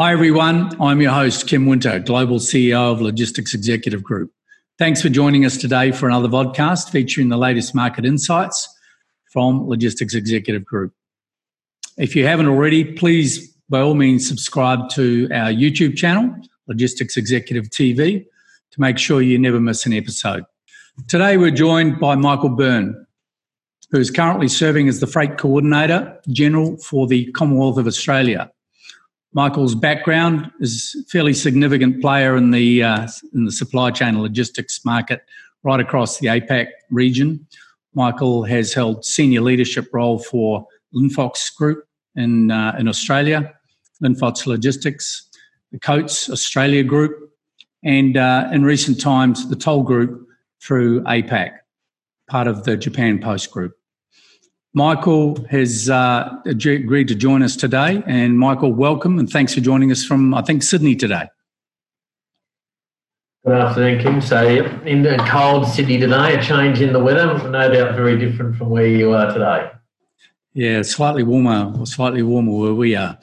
Hi, everyone. I'm your host, Kim Winter, Global CEO of Logistics Executive Group. Thanks for joining us today for another vodcast featuring the latest market insights from Logistics Executive Group. If you haven't already, please, by all means, subscribe to our YouTube channel, Logistics Executive TV, to make sure you never miss an episode. Today, we're joined by Michael Byrne, who is currently serving as the Freight Coordinator General for the Commonwealth of Australia. Michael's background is a fairly significant player in the uh, in the supply chain logistics market right across the APAC region. Michael has held senior leadership role for Linfox Group in uh, in Australia, Linfox Logistics, the Coates Australia Group, and uh, in recent times the Toll Group through APAC, part of the Japan Post Group. Michael has uh, agreed to join us today. And Michael, welcome and thanks for joining us from, I think, Sydney today. Good afternoon, Kim. So, in a cold Sydney today, a change in the weather, no doubt very different from where you are today. Yeah, slightly warmer, or slightly warmer where we are.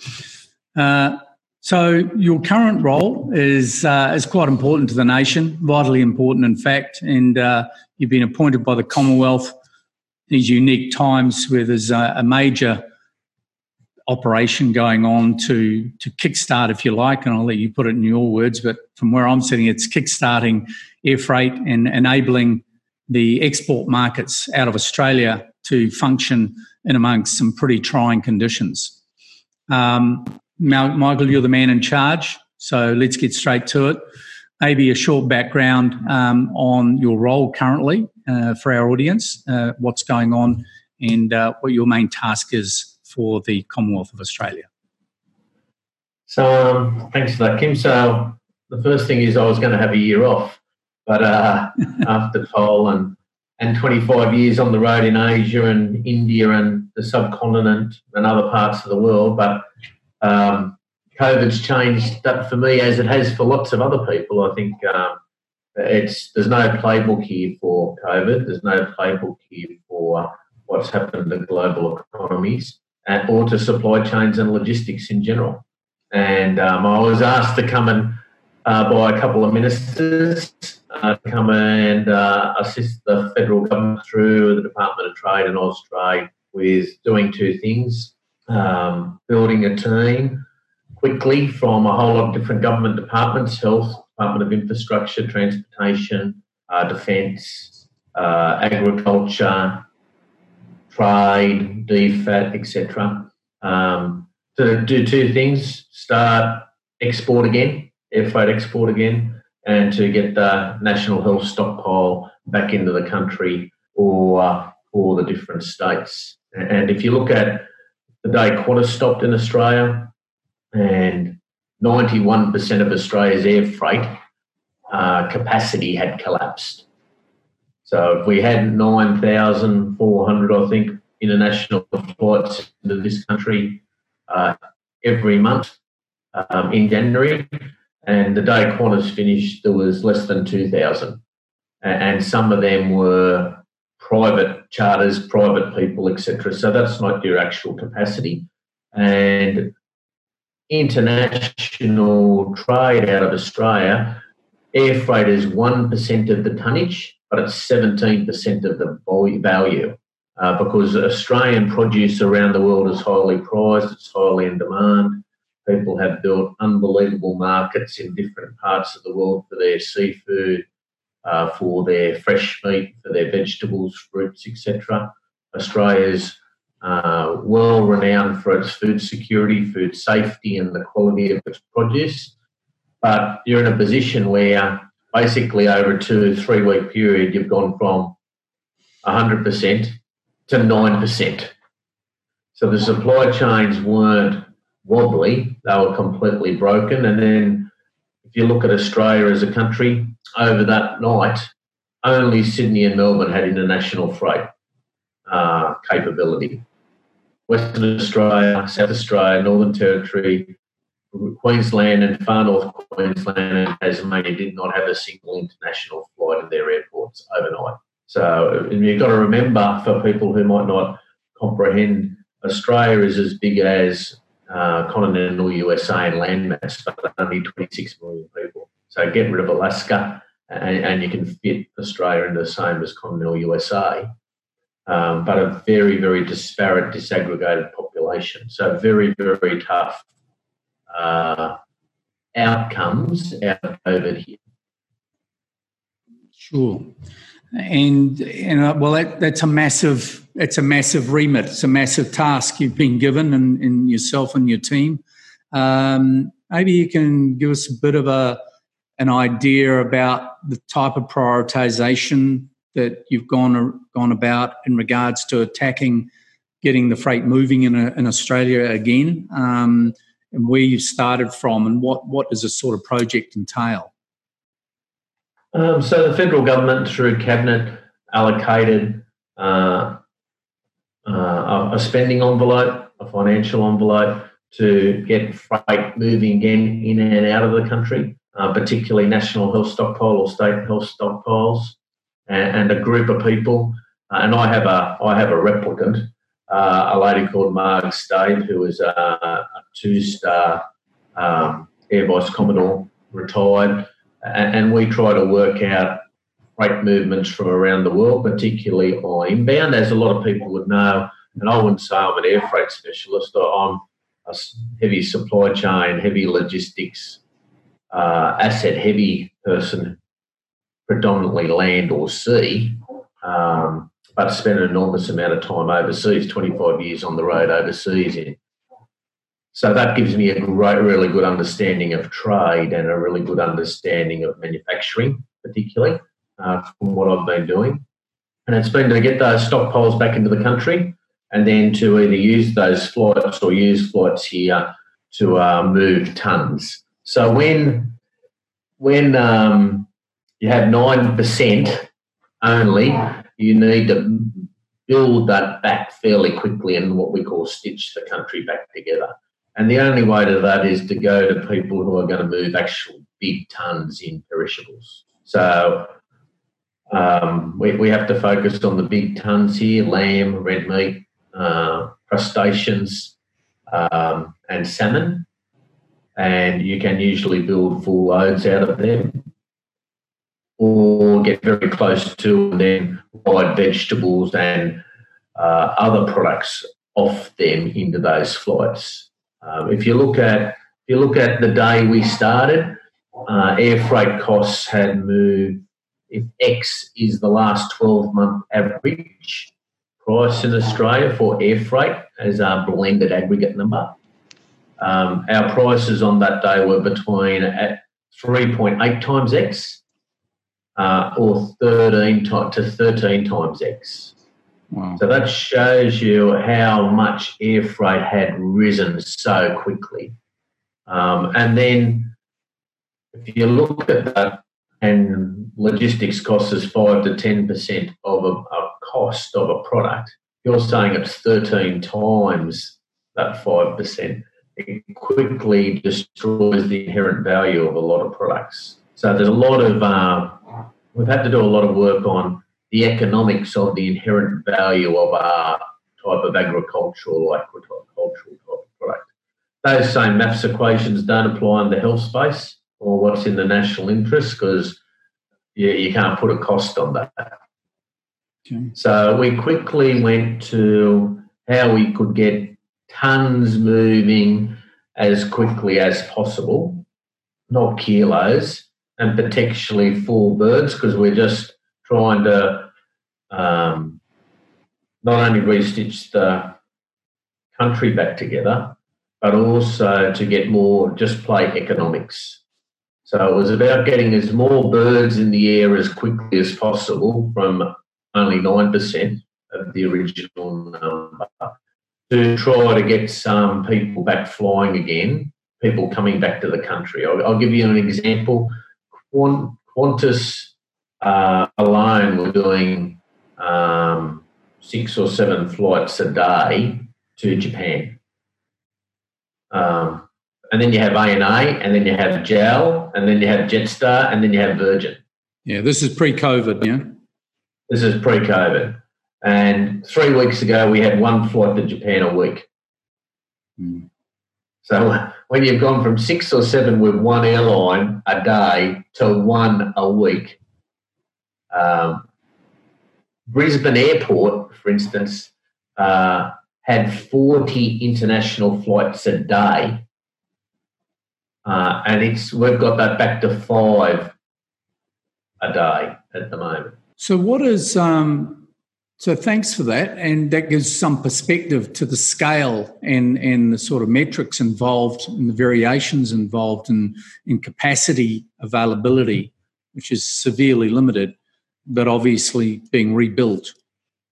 Uh, so, your current role is uh, is quite important to the nation, vitally important, in fact. And uh, you've been appointed by the Commonwealth these unique times where there's a, a major operation going on to to kickstart, if you like, and I'll let you put it in your words. But from where I'm sitting, it's kickstarting air freight and enabling the export markets out of Australia to function in amongst some pretty trying conditions. Um, Michael, you're the man in charge, so let's get straight to it. Maybe a short background um, on your role currently uh, for our audience, uh, what's going on, and uh, what your main task is for the Commonwealth of Australia. So, um, thanks for that, Kim. So, the first thing is I was going to have a year off, but uh, after Toll and and 25 years on the road in Asia and India and the subcontinent and other parts of the world, but um, COVID's changed that for me as it has for lots of other people. I think um, it's there's no playbook here for COVID. There's no playbook here for what's happened to global economies and, or to supply chains and logistics in general. And um, I was asked to come and uh, by a couple of ministers uh, to come and uh, assist the federal government through the Department of Trade and Austrade with doing two things: um, building a team quickly from a whole lot of different government departments, health, Department of Infrastructure, Transportation, uh, Defence, uh, Agriculture, Trade, DFAT, etc. Um, to do two things: start export again, air freight export again, and to get the national health stockpile back into the country or uh, for the different states. And if you look at the day Qantas stopped in Australia, and 91% of Australia's air freight uh, capacity had collapsed. So if we had 9,400, I think, international flights into this country uh, every month um, in January, and the day Qantas finished, there was less than 2,000. And some of them were private charters, private people, etc. So that's not your actual capacity. And international trade out of Australia, air freight is 1% of the tonnage, but it's 17% of the value. Uh, because Australian produce around the world is highly prized, it's highly in demand. People have built unbelievable markets in different parts of the world for their seafood, uh, for their fresh meat, for their vegetables, fruits, etc. Australia's uh, well renowned for its food security, food safety, and the quality of its produce. But you're in a position where basically over a two, three week period, you've gone from 100% to 9%. So the supply chains weren't wobbly, they were completely broken. And then if you look at Australia as a country, over that night, only Sydney and Melbourne had international freight uh, capability. Western Australia, South Australia, Northern Territory, Queensland, and far north Queensland and Tasmania did not have a single international flight in their airports overnight. So you've got to remember for people who might not comprehend, Australia is as big as uh, continental USA and landmass, but only 26 million people. So get rid of Alaska, and, and you can fit Australia into the same as continental USA. Um, but a very, very disparate, disaggregated population. So very, very tough uh, outcomes out of COVID here. Sure, and and uh, well, that, that's a massive it's a massive remit. It's a massive task you've been given, and, and yourself and your team. Um, maybe you can give us a bit of a an idea about the type of prioritization that you've gone gone about in regards to attacking getting the freight moving in, a, in Australia again, um, and where you started from, and what what does this sort of project entail? Um, so the federal government, through cabinet, allocated uh, uh, a spending envelope, a financial envelope to get freight moving again in and out of the country, uh, particularly national health stockpile or state health stockpiles, and, and a group of people. Uh, and I have a I have a replicant, uh, a lady called Marg Staib, who is a, a two-star um, Air Vice Commodore, retired, and, and we try to work out freight movements from around the world, particularly on inbound. As a lot of people would know, and I wouldn't say I'm an air freight specialist, I'm a heavy supply chain, heavy logistics, uh, asset heavy person, predominantly land or sea, um, but spent an enormous amount of time overseas, 25 years on the road overseas in so that gives me a great, really good understanding of trade and a really good understanding of manufacturing, particularly uh, from what I've been doing. And it's been to get those stockpiles back into the country and then to either use those flights or use flights here to uh, move tons. So when when um, you have nine percent only, you need to build that back fairly quickly and what we call stitch the country back together. And the only way to that is to go to people who are going to move actual big tons in perishables. So um, we, we have to focus on the big tons here lamb, red meat, uh, crustaceans, um, and salmon. And you can usually build full loads out of them or get very close to and then ride vegetables and uh, other products off them into those flights. Um, if you look at if you look at the day we started, uh, air freight costs had moved. If X is the last 12 month average price in Australia for air freight as our blended aggregate number, um, our prices on that day were between at 3.8 times X uh, or 13 to 13 times X. Wow. So that shows you how much air freight had risen so quickly. Um, and then if you look at that, and logistics costs us 5 to 10% of a, a cost of a product, you're saying it's 13 times that 5%. It quickly destroys the inherent value of a lot of products. So there's a lot of, uh, we've had to do a lot of work on the economics of the inherent value of our type of agricultural or agricultural type of product. Those same maths equations don't apply in the health space or what's in the national interest because you, you can't put a cost on that. Okay. So we quickly went to how we could get tons moving as quickly as possible, not kilos, and potentially full birds because we're just trying to um, not only restitch the country back together, but also to get more just play economics. So it was about getting as more birds in the air as quickly as possible from only 9% of the original number to try to get some people back flying again, people coming back to the country. I'll, I'll give you an example. Qantas uh, alone were doing um, six or seven flights a day to Japan. Um, and then you have ANA, and then you have JAL, and then you have Jetstar, and then you have Virgin. Yeah, this is pre-COVID, yeah. This is pre-COVID, and three weeks ago we had one flight to Japan a week. Mm. So when you've gone from six or seven with one airline a day to one a week, um, Brisbane Airport, for instance, uh, had 40 international flights a day. Uh, and it's we've got that back to five a day at the moment. So, what is um, so thanks for that, and that gives some perspective to the scale and and the sort of metrics involved and the variations involved in in capacity availability, which is severely limited, but obviously being rebuilt.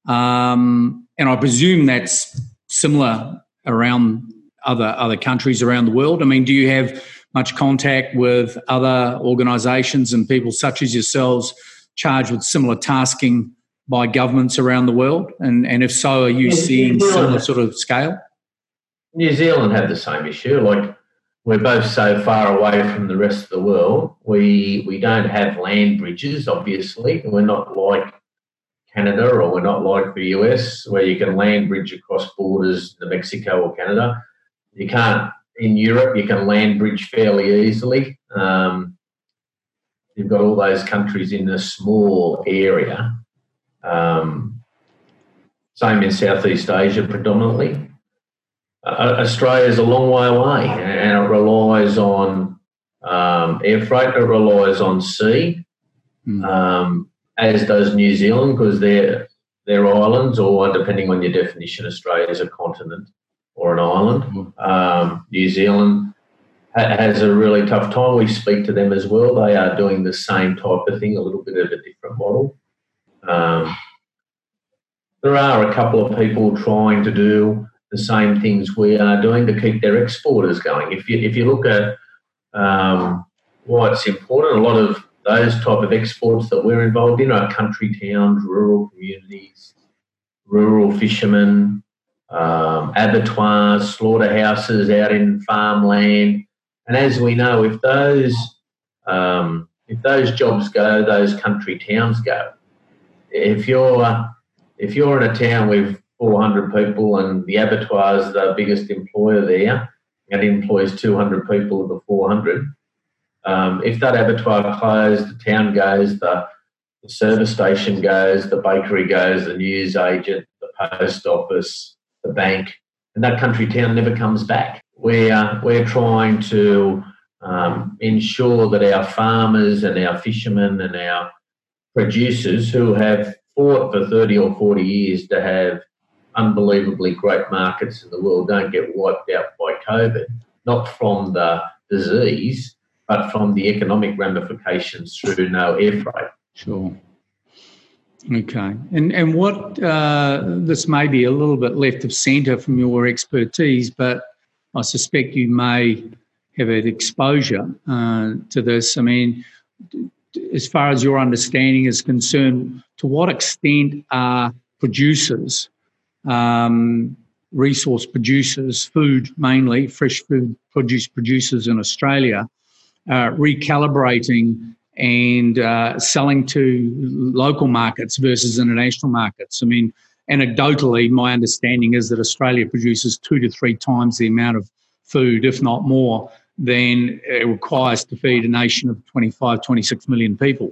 Um, and I presume that's similar around other other countries around the world. I mean, do you have much contact with other organisations and people such as yourselves charged with similar tasking? By governments around the world? And, and if so, are you yeah, seeing similar sort of scale? New Zealand had the same issue. Like we're both so far away from the rest of the world. We we don't have land bridges, obviously. We're not like Canada or we're not like the US where you can land bridge across borders to Mexico or Canada. You can't in Europe. You can land bridge fairly easily. Um, you've got all those countries in a small area um, same in Southeast Asia predominantly. Uh, Australia is a long way away and it relies on um, air freight, it relies on sea, mm. um, as does New Zealand because they're, they're islands, or depending on your definition, Australia is a continent or an island. Mm. Um, New Zealand ha- has a really tough time. We speak to them as well. They are doing the same type of thing, a little bit of a different model. Um, there are a couple of people trying to do the same things we are doing to keep their exporters going. If you if you look at um, why it's important, a lot of those type of exports that we're involved in are country towns, rural communities, rural fishermen, um, abattoirs, slaughterhouses out in farmland. And as we know, if those um, if those jobs go, those country towns go if you're if you're in a town with 400 people and the abattoir is the biggest employer there and it employs 200 people of the 400, um, if that abattoir closed, the town goes, the, the service station goes, the bakery goes, the news agent, the post office, the bank, and that country town never comes back. We're, we're trying to um, ensure that our farmers and our fishermen and our producers who have fought for 30 or 40 years to have unbelievably great markets in the world don't get wiped out by COVID, not from the disease, but from the economic ramifications through no air freight. Sure. Okay. And and what uh, this may be a little bit left of centre from your expertise, but I suspect you may have had exposure uh, to this. I mean, as far as your understanding is concerned, to what extent are producers, um, resource producers, food mainly, fresh food produce producers in Australia, uh, recalibrating and uh, selling to local markets versus international markets? I mean, anecdotally, my understanding is that Australia produces two to three times the amount of food, if not more, than it requires to feed a nation of 25, 26 million people.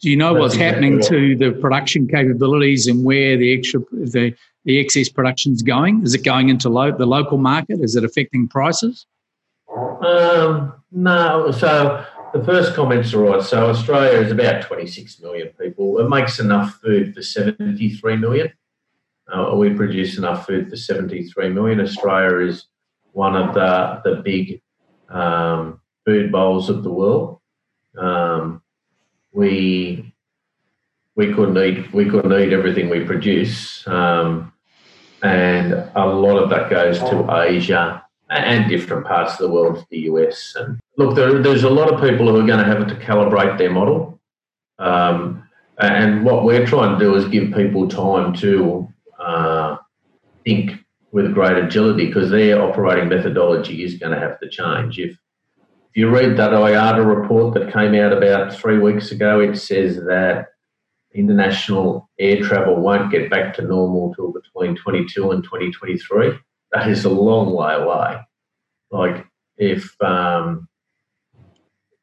Do you know That's what's happening to the production capabilities and where the extra the, the excess production is going? Is it going into lo- the local market? Is it affecting prices? Um, no. So the first comments are right. So Australia is about 26 million people. It makes enough food for 73 million. Uh, we produce enough food for 73 million. Australia is one of the, the big um, food bowls of the world. Um, we we couldn't eat we couldn't eat everything we produce, um, and a lot of that goes to Asia and different parts of the world, the US. And look, there, there's a lot of people who are going to have to calibrate their model. Um, and what we're trying to do is give people time to uh, think with great agility because their operating methodology is going to have to change. If if you read that IATA report that came out about three weeks ago, it says that international air travel won't get back to normal till between 22 and 2023. That is a long way away. Like if um,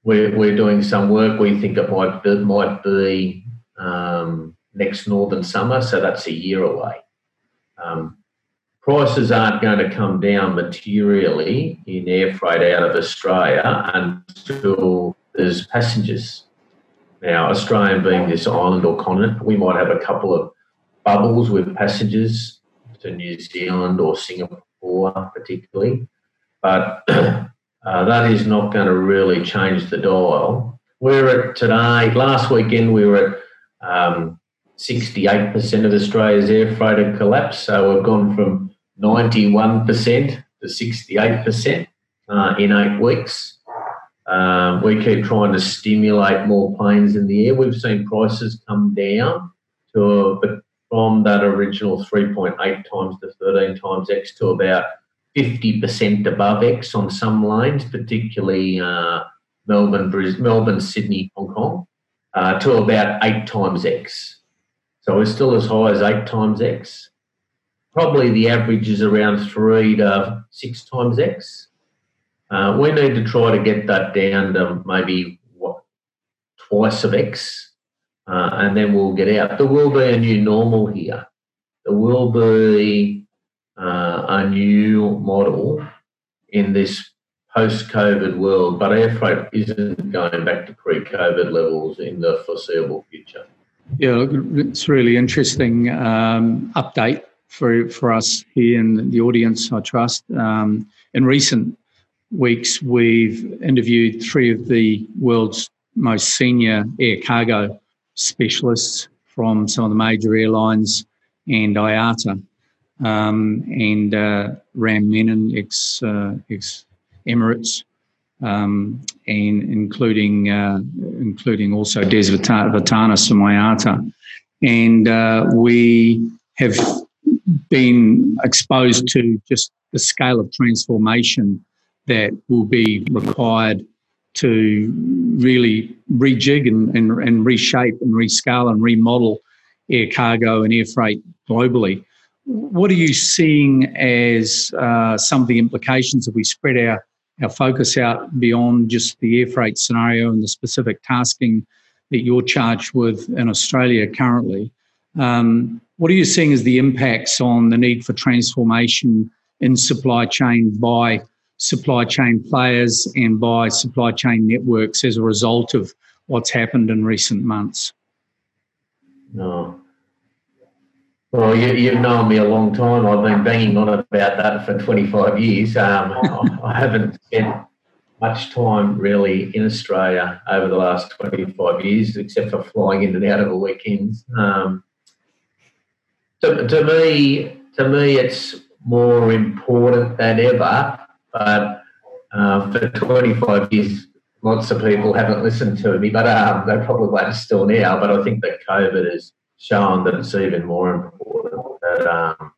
we're, we're doing some work, we think it might be, might be um, next northern summer, so that's a year away. Um, prices aren't going to come down materially in air freight out of Australia until there's passengers. Now, Australia being this island or continent, we might have a couple of bubbles with passengers to New Zealand or Singapore, particularly, but uh, that is not going to really change the dial. We're at today, last weekend, we were at um, 68% of Australia's air freight had collapsed. So we've gone from 91% to 68% uh, in eight weeks. Um, we keep trying to stimulate more planes in the air. We've seen prices come down to a, from that original 3.8 times to 13 times X to about 50% above X on some lanes, particularly uh, Melbourne, Melbourne, Sydney, Hong Kong, uh, to about eight times X. So we're still as high as eight times X. Probably the average is around three to six times X. Uh, we need to try to get that down to maybe what twice of X, uh, and then we'll get out. There will be a new normal here. There will be uh, a new model in this post-COVID world, but air freight isn't going back to pre-COVID levels in the foreseeable future. Yeah, it's really interesting um, update for for us here in the audience. I trust. Um, in recent weeks, we've interviewed three of the world's most senior air cargo specialists from some of the major airlines and IATA um, and uh, Ram Menon, ex uh, ex Emirates, um, and including uh, including also Des Vertannes and IATA. And uh, we have been exposed to just the scale of transformation that will be required to really rejig and, and, and reshape and rescale and remodel air cargo and air freight globally. What are you seeing as uh, some of the implications if we spread our our focus out beyond just the air freight scenario and the specific tasking that you're charged with in Australia currently. Um, what are you seeing as the impacts on the need for transformation in supply chain by supply chain players and by supply chain networks as a result of what's happened in recent months? No, well, you, have known me a long time. I've been banging on about that for 25 years. Um, I haven't spent much time really in Australia over the last 25 years, except for flying in and out of the weekends. Um, to, to me, to me, it's more important than ever. But uh, for 25 years, lots of people haven't listened to me, but um, they probably won't still now. But I think that COVID has shown that it's even more important that um,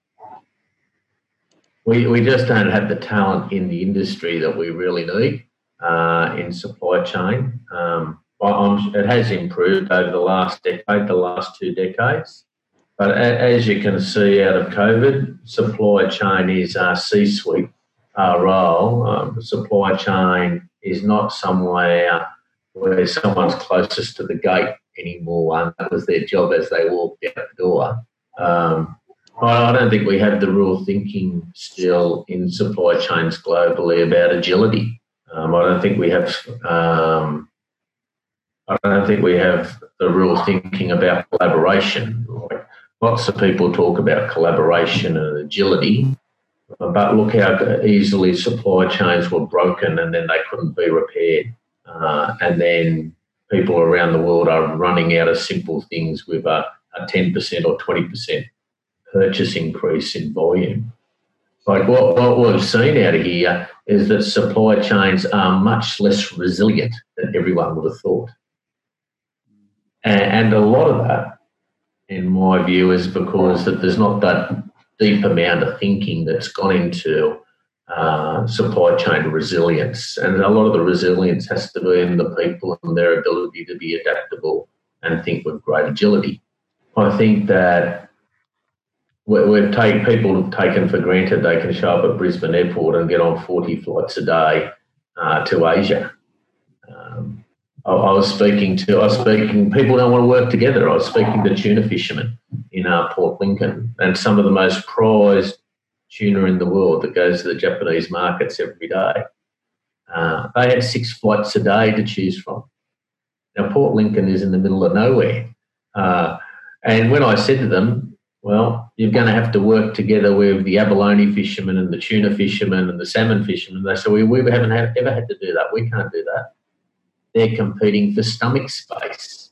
we, we just don't have the talent in the industry that we really need uh, in supply chain. Um, it has improved over the last decade, the last two decades. But as you can see out of COVID, supply chain is our C-suite uh, role. Um, supply chain is not somewhere where someone's closest to the gate anymore. And that was their job as they walked out the door. Um, I don't think we have the real thinking still in supply chains globally about agility. Um, I don't think we have. Um, I don't think we have the real thinking about collaboration. Lots of people talk about collaboration and agility, but look how easily supply chains were broken and then they couldn't be repaired. Uh, and then people around the world are running out of simple things with a, a 10% or 20% purchase increase in volume. Like what, what we've seen out of here is that supply chains are much less resilient than everyone would have thought. And, and a lot of that, in my view, is because that there's not that deep amount of thinking that's gone into uh, supply chain resilience. And a lot of the resilience has to be in the people and their ability to be adaptable and think with great agility. I think that we've taken people have taken for granted they can show up at Brisbane Airport and get on 40 flights a day uh, to Asia. I, I, was speaking to, I was speaking, people don't want to work together. I was speaking to tuna fishermen in uh, Port Lincoln and some of the most prized tuna in the world that goes to the Japanese markets every day. Uh, they had six flights a day to choose from. Now, Port Lincoln is in the middle of nowhere. Uh, and when I said to them, well, you're going to have to work together with the abalone fishermen and the tuna fishermen and the salmon fishermen. They said, we, we haven't had, ever had to do that. We can't do that. They're competing for stomach space.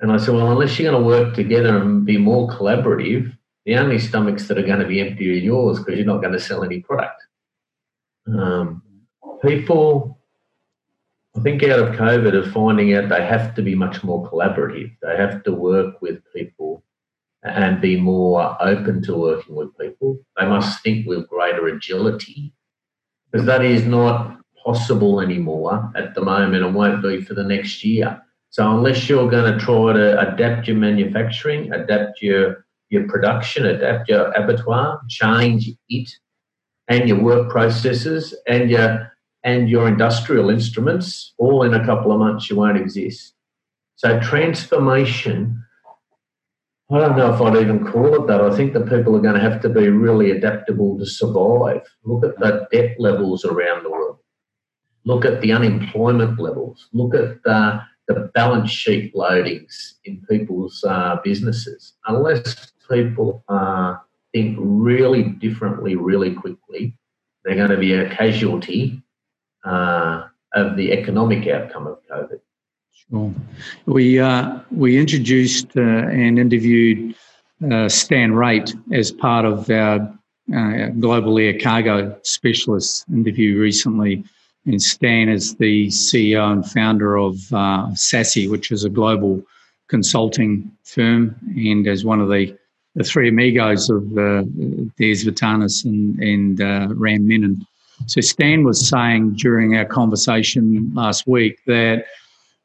And I said, well, unless you're going to work together and be more collaborative, the only stomachs that are going to be empty are yours because you're not going to sell any product. Um, people, I think, out of COVID are finding out they have to be much more collaborative. They have to work with people and be more open to working with people. They must think with greater agility because that is not possible anymore at the moment and won't be for the next year. So unless you're going to try to adapt your manufacturing, adapt your your production, adapt your abattoir, change it and your work processes and your and your industrial instruments, all in a couple of months you won't exist. So transformation, I don't know if I'd even call it that. I think that people are going to have to be really adaptable to survive. Look at the debt levels around the world. Look at the unemployment levels. Look at the, the balance sheet loadings in people's uh, businesses. Unless people uh, think really differently, really quickly, they're going to be a casualty uh, of the economic outcome of COVID. Sure. We, uh, we introduced uh, and interviewed uh, Stan Wraight as part of our uh, global air cargo specialist interview recently. And Stan is the CEO and founder of uh, SASI, which is a global consulting firm, and as one of the the three amigos of uh, Des Vertannes and, and uh, Ram Menon. So Stan was saying during our conversation last week that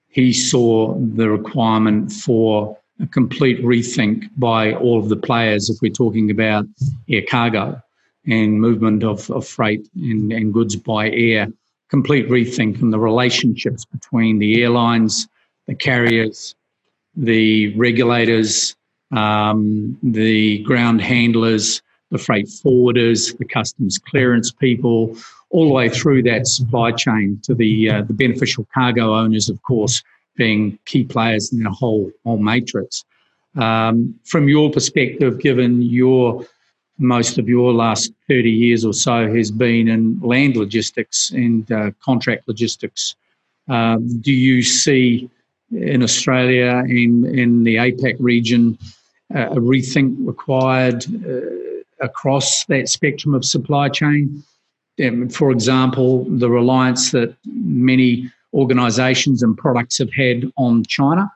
he saw the requirement for a complete rethink by all of the players if we're talking about air cargo and movement of, of freight and, and goods by air. Complete rethink in the relationships between the airlines, the carriers, the regulators, um, the ground handlers, the freight forwarders, the customs clearance people, all the way through that supply chain to the uh, the beneficial cargo owners, of course, being key players in the whole whole matrix. Um, from your perspective, given your most of your last 30 years or so has been in land logistics and uh, contract logistics, um, do you see in Australia and in the APAC region a rethink required uh, across that spectrum of supply chain. Um, for example, the reliance that many organisations and products have had on China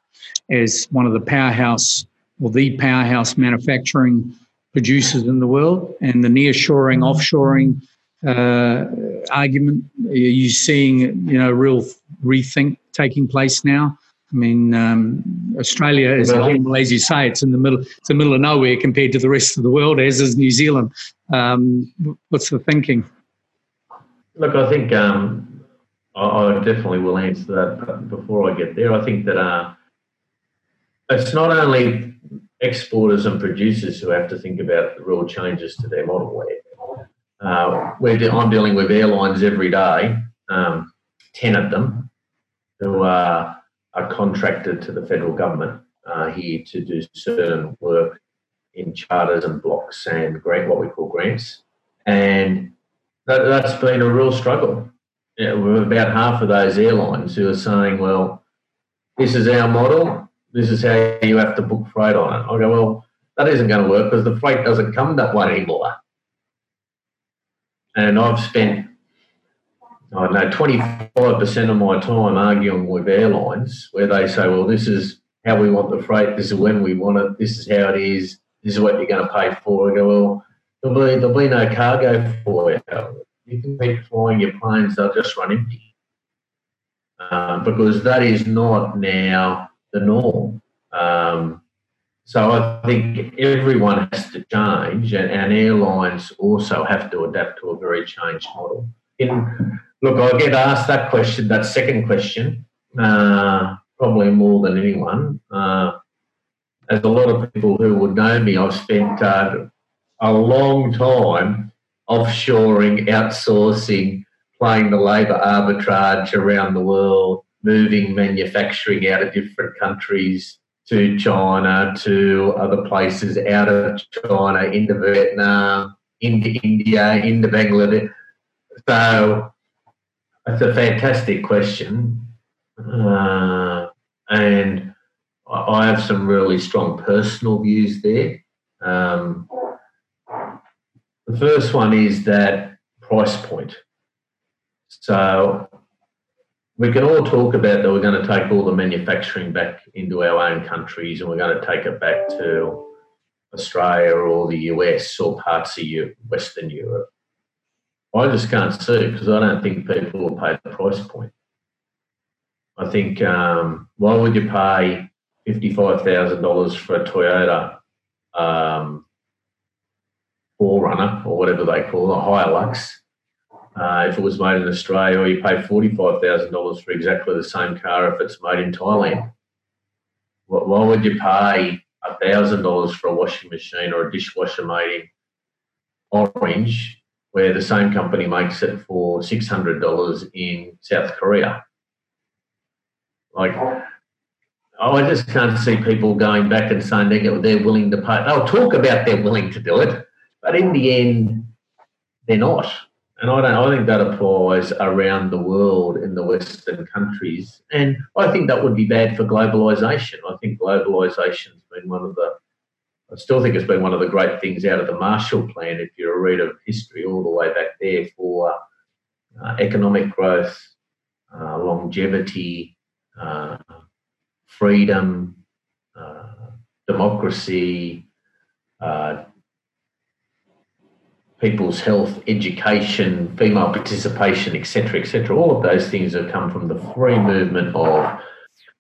as one of the powerhouse or the powerhouse manufacturing producers in the world, and the nearshoring, offshoring uh, argument. Are you seeing, you know, real rethink taking place now? I mean, um, Australia is, well, as you say, it's in the middle. It's the middle of nowhere compared to the rest of the world, as is New Zealand. Um, what's the thinking? Look, I think um, I, I, definitely will answer that. But before I get there, I think that uh, it's not only exporters and producers who have to think about the real changes to their model. Uh, I'm dealing with airlines every day, um, ten of them, who are are contracted to the federal government uh, here to do certain work in charters and blocks and grant what we call grants, and that, has been a real struggle. Yeah, about half of those airlines who are saying, "Well, this is our model. This is how you have to book freight on it." I go, "Well, that isn't going to work because the freight doesn't come that way anymore." And I've spent I don't know, 25% of my time arguing with airlines where they say, well, this is how we want the freight, this is when we want it, this is how it is, this is what you're going to pay for. I go, well, there'll be, there'll be no cargo for you. You can keep flying your planes, they'll just run empty. Um, because that is not now the norm. Um, so I think everyone has to change, and, and, airlines also have to adapt to a very changed model. In, look, I get asked that question, that second question, uh, probably more than anyone. Uh, as a lot of people who would know me, I've spent uh, a long time offshoring, outsourcing, playing the labour arbitrage around the world, moving manufacturing out of different countries to China, to other places, out of China, into Vietnam, into India, into Bangladesh. So that's a fantastic question. Uh, and I have some really strong personal views there. Um, the first one is that price point. So we can all talk about that we're going to take all the manufacturing back into our own countries and we're going to take it back to Australia or the US or parts of Western Europe. I just can't see because I don't think people will pay the price point. I think um, why would you pay fifty-five thousand dollars for a Toyota um, 4Runner or whatever they call it, a Hilux, uh, if it was made in Australia, or you pay $45,000 for exactly the same car if it's made in Thailand. Why would you pay $1,000 for a washing machine or a dishwasher made in Orange, where the same company makes it for $600 in South Korea? Like, I just can't see people going back and saying they're willing to pay. They'll talk about they're willing to do it, but in the end, they're not. And I don't. I think that applies around the world in the Western countries, and I think that would be bad for globalization. I think globalization's been one of the. I still think it's been one of the great things out of the Marshall Plan. If you're a reader of history, all the way back there for uh, economic growth, uh, longevity, uh, freedom, uh, democracy, uh, people's health, education, female participation, etc., etc. All of those things have come from the free movement of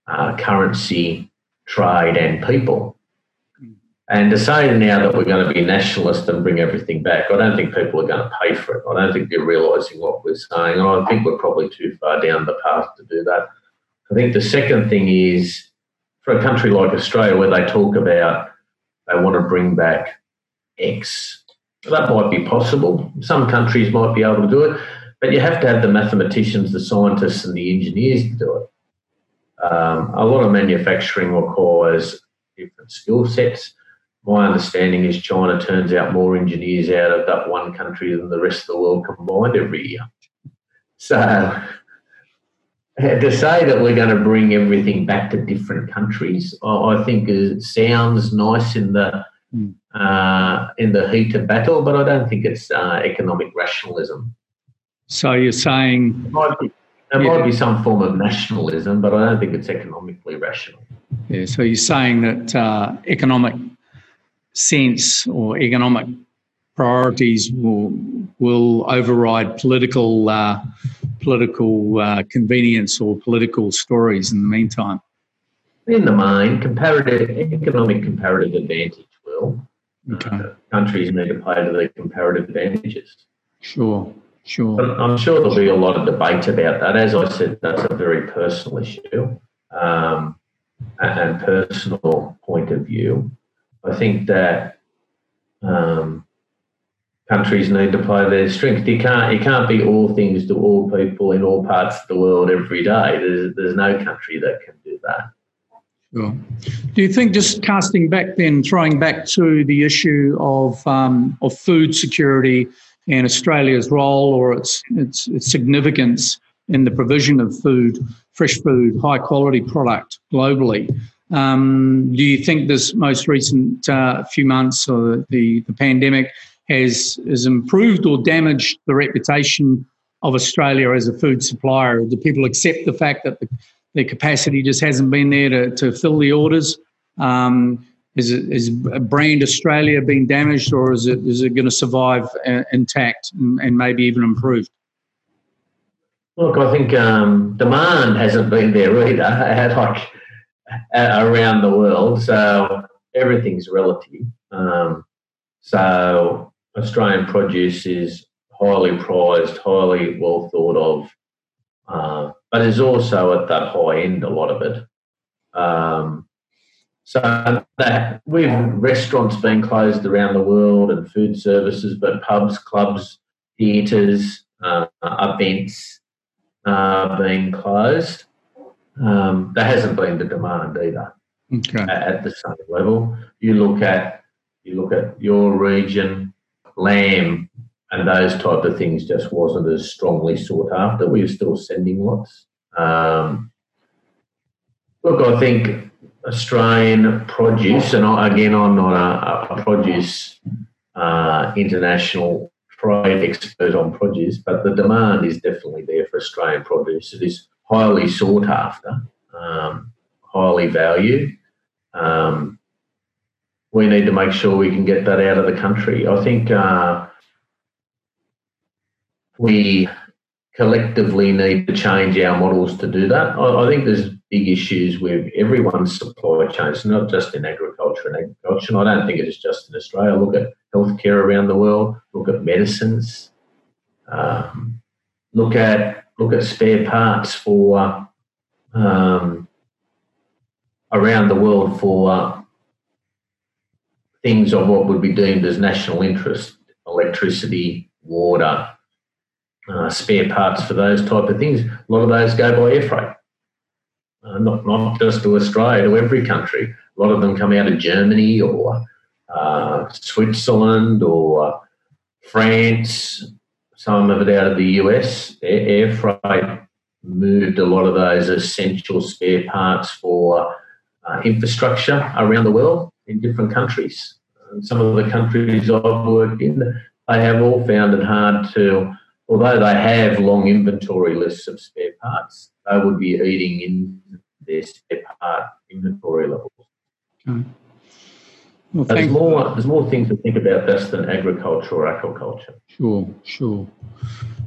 uh, currency, trade, and people. And to say now that we're going to be nationalist and bring everything back, I don't think people are going to pay for it. I don't think they're realising what we're saying. And I think we're probably too far down the path to do that. I think the second thing is for a country like Australia, where they talk about they want to bring back X that might be possible. Some countries might be able to do it, but you have to have the mathematicians, the scientists, and the engineers to do it. Um, a lot of manufacturing requires different skill sets. My understanding is China turns out more engineers out of that one country than the rest of the world combined every year. So to say that we're going to bring everything back to different countries, I think sounds nice in the mm. uh, in the heat of battle, but I don't think it's uh, economic rationalism. So you're saying it might be, there yeah. might be some form of nationalism, but I don't think it's economically rational. Yeah. So you're saying that uh, economic sense or economic priorities will will override political uh, political uh, convenience or political stories in the meantime. In the main, comparative economic comparative advantage Okay. Uh, countries need to play to their comparative advantages. Sure, sure. But I'm sure there'll be a lot of debate about that. As I said, that's a very personal issue um, and personal point of view. I think that um, countries need to play their strength. You can't you can't be all things to all people in all parts of the world every day. There's there's no country that can do that. Sure. Do you think just casting back then, throwing back to the issue of um, of food security and Australia's role or its, its its significance in the provision of food, fresh food, high quality product globally? Um, do you think this most recent uh, few months or the, the pandemic has has improved or damaged the reputation of Australia as a food supplier? Do people accept the fact that the the capacity just hasn't been there to, to fill the orders. Um, is, it, is brand Australia been damaged, or is it is it going to survive uh, intact and, and, maybe even improved? Look, I think um, demand hasn't been there either, like uh, around the world. So everything's relative. Um, so Australian produce is highly prized, highly well thought of, uh, but is also at that high end, a lot of it. Um, so that we've restaurants being closed around the world and food services, but pubs, clubs, theatres, uh, events uh, being closed, um, there hasn't been the demand either okay. at, at the same level. You look at you look at your region, lamb and those type of things just wasn't as strongly sought after. We were still sending lots. Um, look, I think Australian produce, and I, again, I'm not a, a produce uh, international trade expert on produce, but the demand is definitely there for Australian produce. It is highly sought after, um, highly valued. Um, we need to make sure we can get that out of the country. I think uh, we collectively need to change our models to do that. I, I, think there's big issues with everyone's supply chains, not just in agriculture and agriculture. I don't think it is just in Australia. Look at healthcare around the world. Look at medicines. Um, look at look at spare parts for um, around the world for uh, things of what would be deemed as national interest: electricity, water, uh, spare parts for those type of things. A lot of those go by air freight, uh, not not just to Australia, to every country. A lot of them come out of Germany or uh, Switzerland or France. Some of it out of the US. Air, air freight moved a lot of those essential spare parts for uh, infrastructure around the world in different countries. some of the countries I've worked in, they have all found it hard to although they have long inventory lists of spare parts, they would be eating in their spare part inventory levels. Okay. Well, there's more. There's more things to think about this than agriculture or aquaculture. Sure, sure.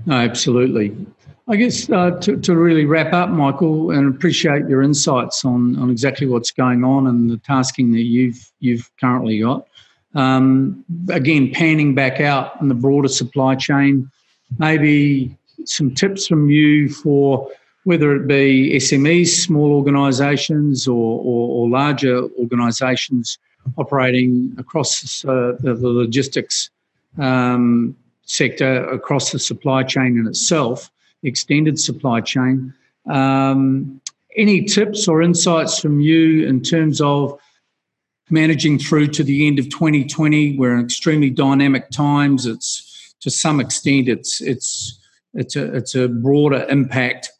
No, absolutely. I guess uh, to, to really wrap up, Michael, and appreciate your insights on, on exactly what's going on and the tasking that you've you've currently got. Um, again, panning back out in the broader supply chain, maybe some tips from you for whether it be SMEs, small organisations, or, or, or, larger organisations operating across uh, the, logistics um, sector, across the supply chain in itself, extended supply chain. Um, any tips or insights from you in terms of managing through to the end of 2020? We're in extremely dynamic times. It's to some extent, it's it's it's a it's a broader impact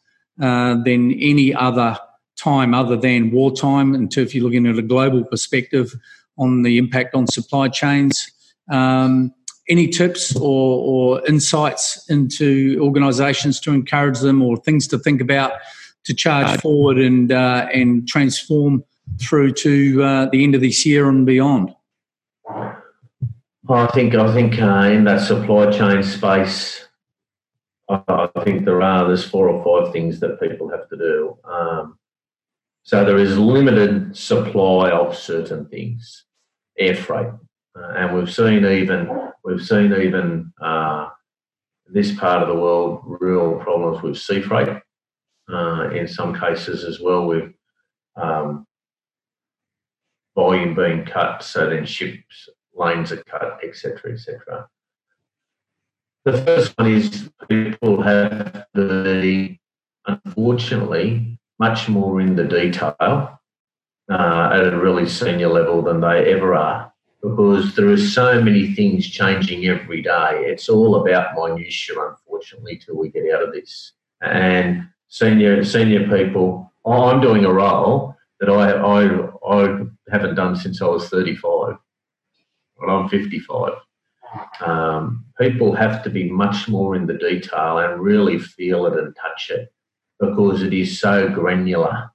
uh, than any other time other than wartime. And if you're looking at a global perspective on the impact on supply chains, um, any tips or, or insights into organisations to encourage them, or things to think about to charge forward and uh, and transform through to uh, the end of this year and beyond? I think I think uh, in that supply chain space, I, I, think there are there's four or five things that people have to do. Um, so there is limited supply of certain things, air freight, uh, and we've seen even we've seen even uh, this part of the world real problems with sea freight. Uh, in some cases as well, with um, volume being cut, so then ships lines are cut, etc., etc. The first one is people have to be, unfortunately, much more in the detail uh, at a really senior level than they ever are because there are so many things changing every day. It's all about minutiae, unfortunately, till we get out of this. And senior senior people, I'm doing a role that I I, I haven't done since I was 35 well, I'm 55. Um, people have to be much more in the detail and really feel it and touch it because it is so granular.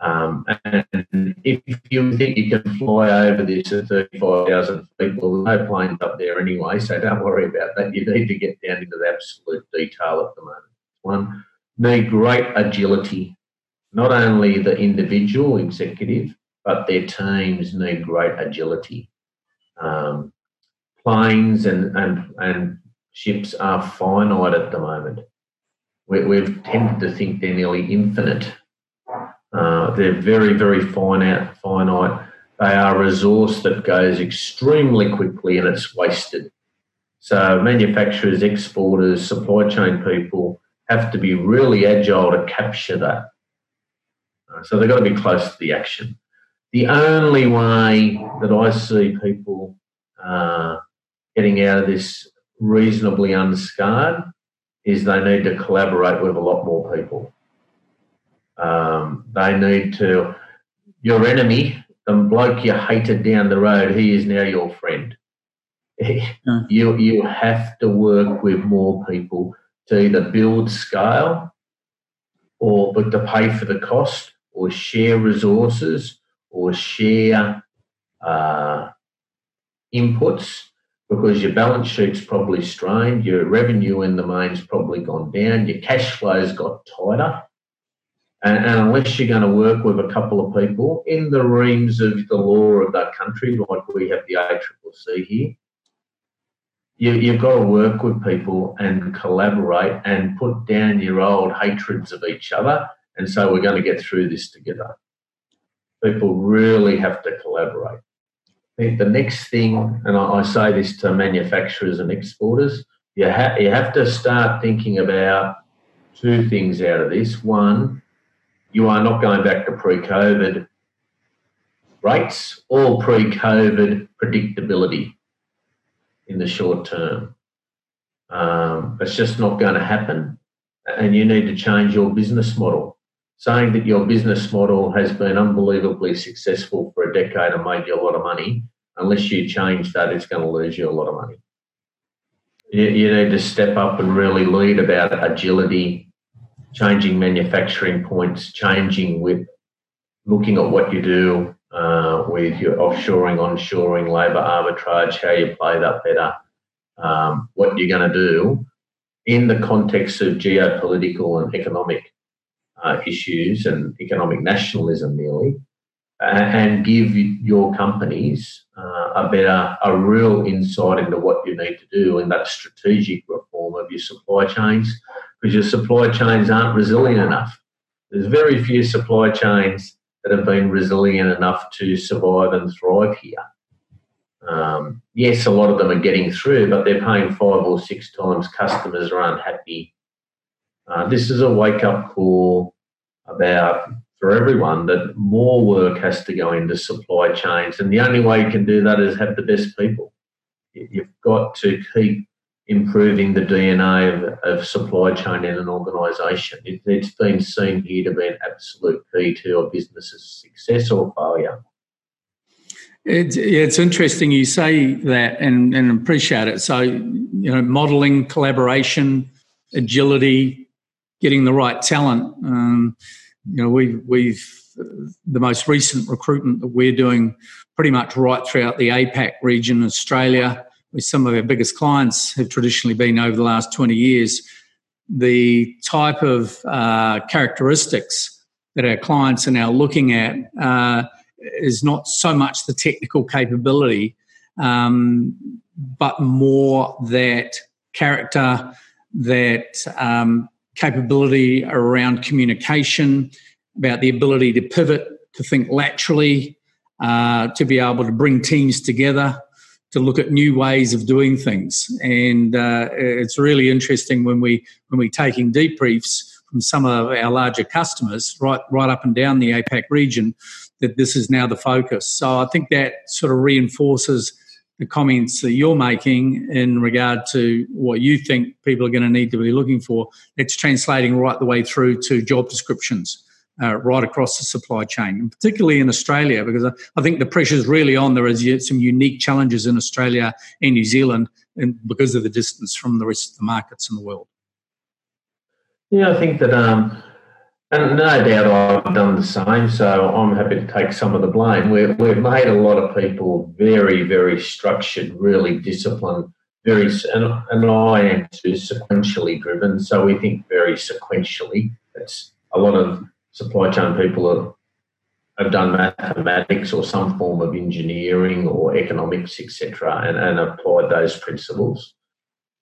Um, and if you think you can fly over this at 35,000 feet, well, no planes up there anyway, so don't worry about that. You need to get down into the absolute detail at the moment. One, need great agility, not only the individual executive, but their teams need great agility. Um, planes and, and, and ships are finite at the moment. We, have tended to think they're nearly infinite. Uh, they're very, very finite, finite. They are a resource that goes extremely quickly and it's wasted. So manufacturers, exporters, supply chain people have to be really agile to capture that. Uh, so they've got to be close to the action. The only way that I see people uh, getting out of this reasonably unscarred is they need to collaborate with a lot more people. Um, they need to, your enemy, the bloke you hated down the road, he is now your friend. You, you have to work with more people to either build scale or but to pay for the cost or share resources or share uh, inputs because your balance sheet's probably strained, your revenue in the main's probably gone down, your cash flow's got tighter. And, and, unless you're going to work with a couple of people in the realms of the law of that country, like we have the ACCC here, you, you've got to work with people and collaborate and put down your old hatreds of each other and say, we're going to get through this together. People really have to collaborate. I think the next thing, and I, say this to manufacturers and exporters, you, ha- you have to start thinking about two things out of this. One, you are not going back to pre COVID rates or pre COVID predictability in the short term. Um, it's just not going to happen. And you need to change your business model. Saying that your business model has been unbelievably successful for a decade and made you a lot of money, unless you change that, it's going to lose you a lot of money. You, you need to step up and really lead about agility, changing manufacturing points, changing with looking at what you do, uh, with your offshoring, onshoring, labour arbitrage, how you play that better, um, what you're going to do in the context of geopolitical and economic uh, issues and economic nationalism, nearly, and give your companies uh, a better, a real insight into what you need to do in that strategic reform of your supply chains, because your supply chains aren't resilient enough. There's very few supply chains that have been resilient enough to survive and thrive here. Um, yes, a lot of them are getting through, but they're paying five or six times. Customers are unhappy. Uh, this is a wake up call about for everyone that more work has to go into supply chains, and the only way you can do that is have the best people. You've got to keep improving the DNA of, of supply chain in an organisation. It, has been seen here to be an absolute key to a business's success or failure. It's, it's interesting you say that and, and appreciate it. So, you know, modelling, collaboration, agility, getting the right talent. Um, you know, we've, we've the most recent recruitment that we're doing pretty much right throughout the APAC region, Australia, with some of our biggest clients have traditionally been over the last 20 years, the type of uh, characteristics that our clients are now looking at uh, is not so much the technical capability, um, but more that character, that um, capability around communication, about the ability to pivot, to think laterally, uh, to be able to bring teams together, to look at new ways of doing things. And uh, it's really interesting when we when we're taking debriefs from some of our larger customers, right right up and down the APAC region, that this is now the focus. So I think that sort of reinforces the comments that you're making in regard to what you think people are going to need to be looking for. It's translating right the way through to job descriptions uh, right across the supply chain, and particularly in Australia, because I think the pressure is really on. There is some unique challenges in Australia and New Zealand, and because of the distance from the rest of the markets in the world. Yeah, I think that, um, and no doubt I've done the same. So I'm happy to take some of the blame. We've, we've made a lot of people very, very structured, really disciplined, very, and, and I am too sequentially driven. So we think very sequentially. That's a lot of supply chain people are have done mathematics or some form of engineering or economics, etc., and, and applied those principles.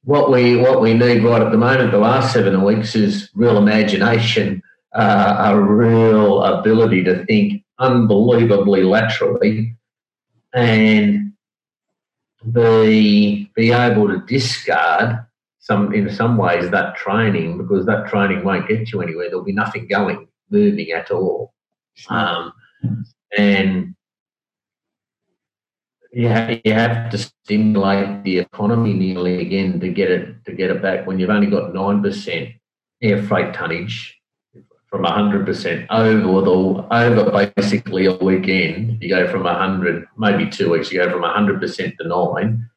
What we what we need right at the moment, the last seven weeks, is real imagination, uh, a real ability to think unbelievably laterally, and be be able to discard some in some ways that training because that training won't get you anywhere. There'll be nothing going, moving at all. Um, and you have, you have to stimulate the economy nearly again to get it to get it back when you've only got nine percent air freight tonnage from hundred percent over the over basically a weekend. You go from hundred, maybe two weeks. You go from hundred percent to nine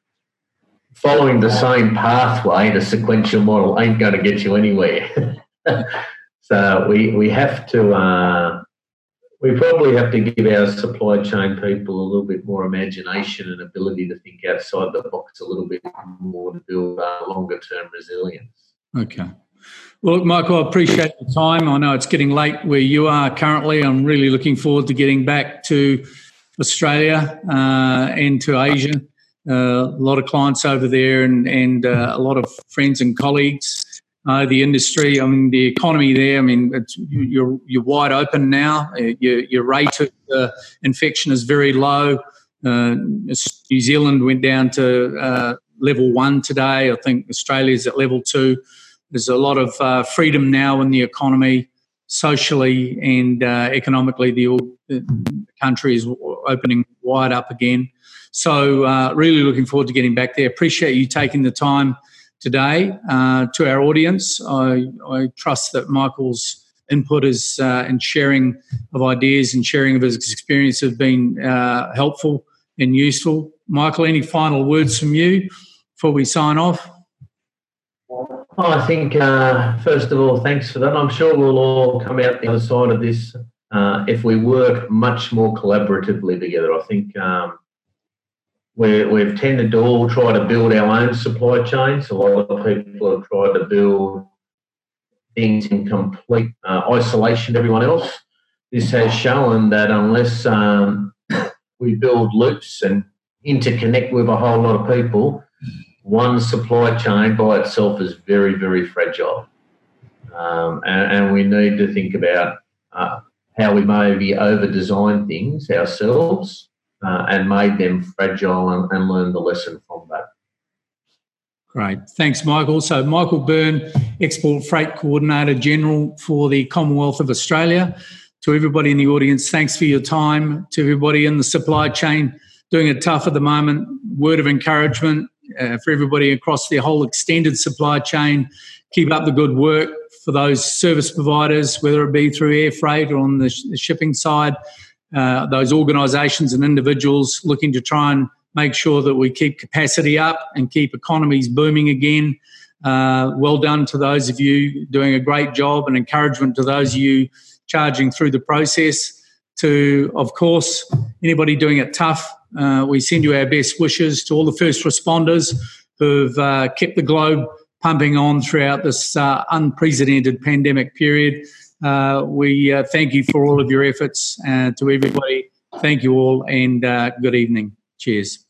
following the same pathway, the sequential model ain't going to get you anywhere. so we we have to uh, we probably have to give our supply chain people a little bit more imagination and ability to think outside the box a little bit more to build uh, longer term resilience. Okay. Well, Michael, I appreciate the time. I know it's getting late where you are currently. I'm really looking forward to getting back to Australia uh, and to Asia uh, a lot of clients over there and, and uh, a lot of friends and colleagues. Uh, the industry, I mean, the economy there. I mean, you're you're wide open now. Your, your rate of infection is very low. New Zealand went down to level one today. I think Australia's at level two. There's a lot of uh, freedom now in the economy, socially and uh, economically. The, the, country is opening wide up again. So, uh, really looking forward to getting back there. Appreciate you taking the time today. Uh, to our audience, I, I, trust that Michael's input is uh, and sharing of ideas and sharing of his experience have been uh, helpful and useful. Michael, any final words from you before we sign off? I think, uh, first of all, thanks for that. I'm sure we'll all come out the other side of this uh, if we work much more collaboratively together. I think um, we we've tended to all try to build our own supply chains. A lot of people have tried to build things in complete uh, isolation to everyone else. This has shown that unless um, we build loops and interconnect with a whole lot of people, one supply chain by itself is very, very fragile. Um, and, and, we need to think about uh, how we maybe over design things ourselves uh, and made them fragile and, and learned the lesson from that. Great. Thanks, Michael. So, Michael Byrne, Export Freight Coordinator General for the Commonwealth of Australia. To everybody in the audience, thanks for your time. To everybody in the supply chain doing it tough at the moment, word of encouragement uh, for everybody across the whole extended supply chain. Keep up the good work for those service providers, whether it be through air freight or on the, sh- the shipping side uh, those organisations and individuals looking to try and make sure that we keep capacity up and keep economies booming again. Uh, well done to those of you doing a great job and encouragement to those of you charging through the process. To, of course, anybody doing it tough, uh, we send you our best wishes to all the first responders who've uh, kept the globe pumping on throughout this uh, unprecedented pandemic period. Uh, we uh, thank you for all of your efforts. Uh, to everybody, thank you all and good evening. Cheers.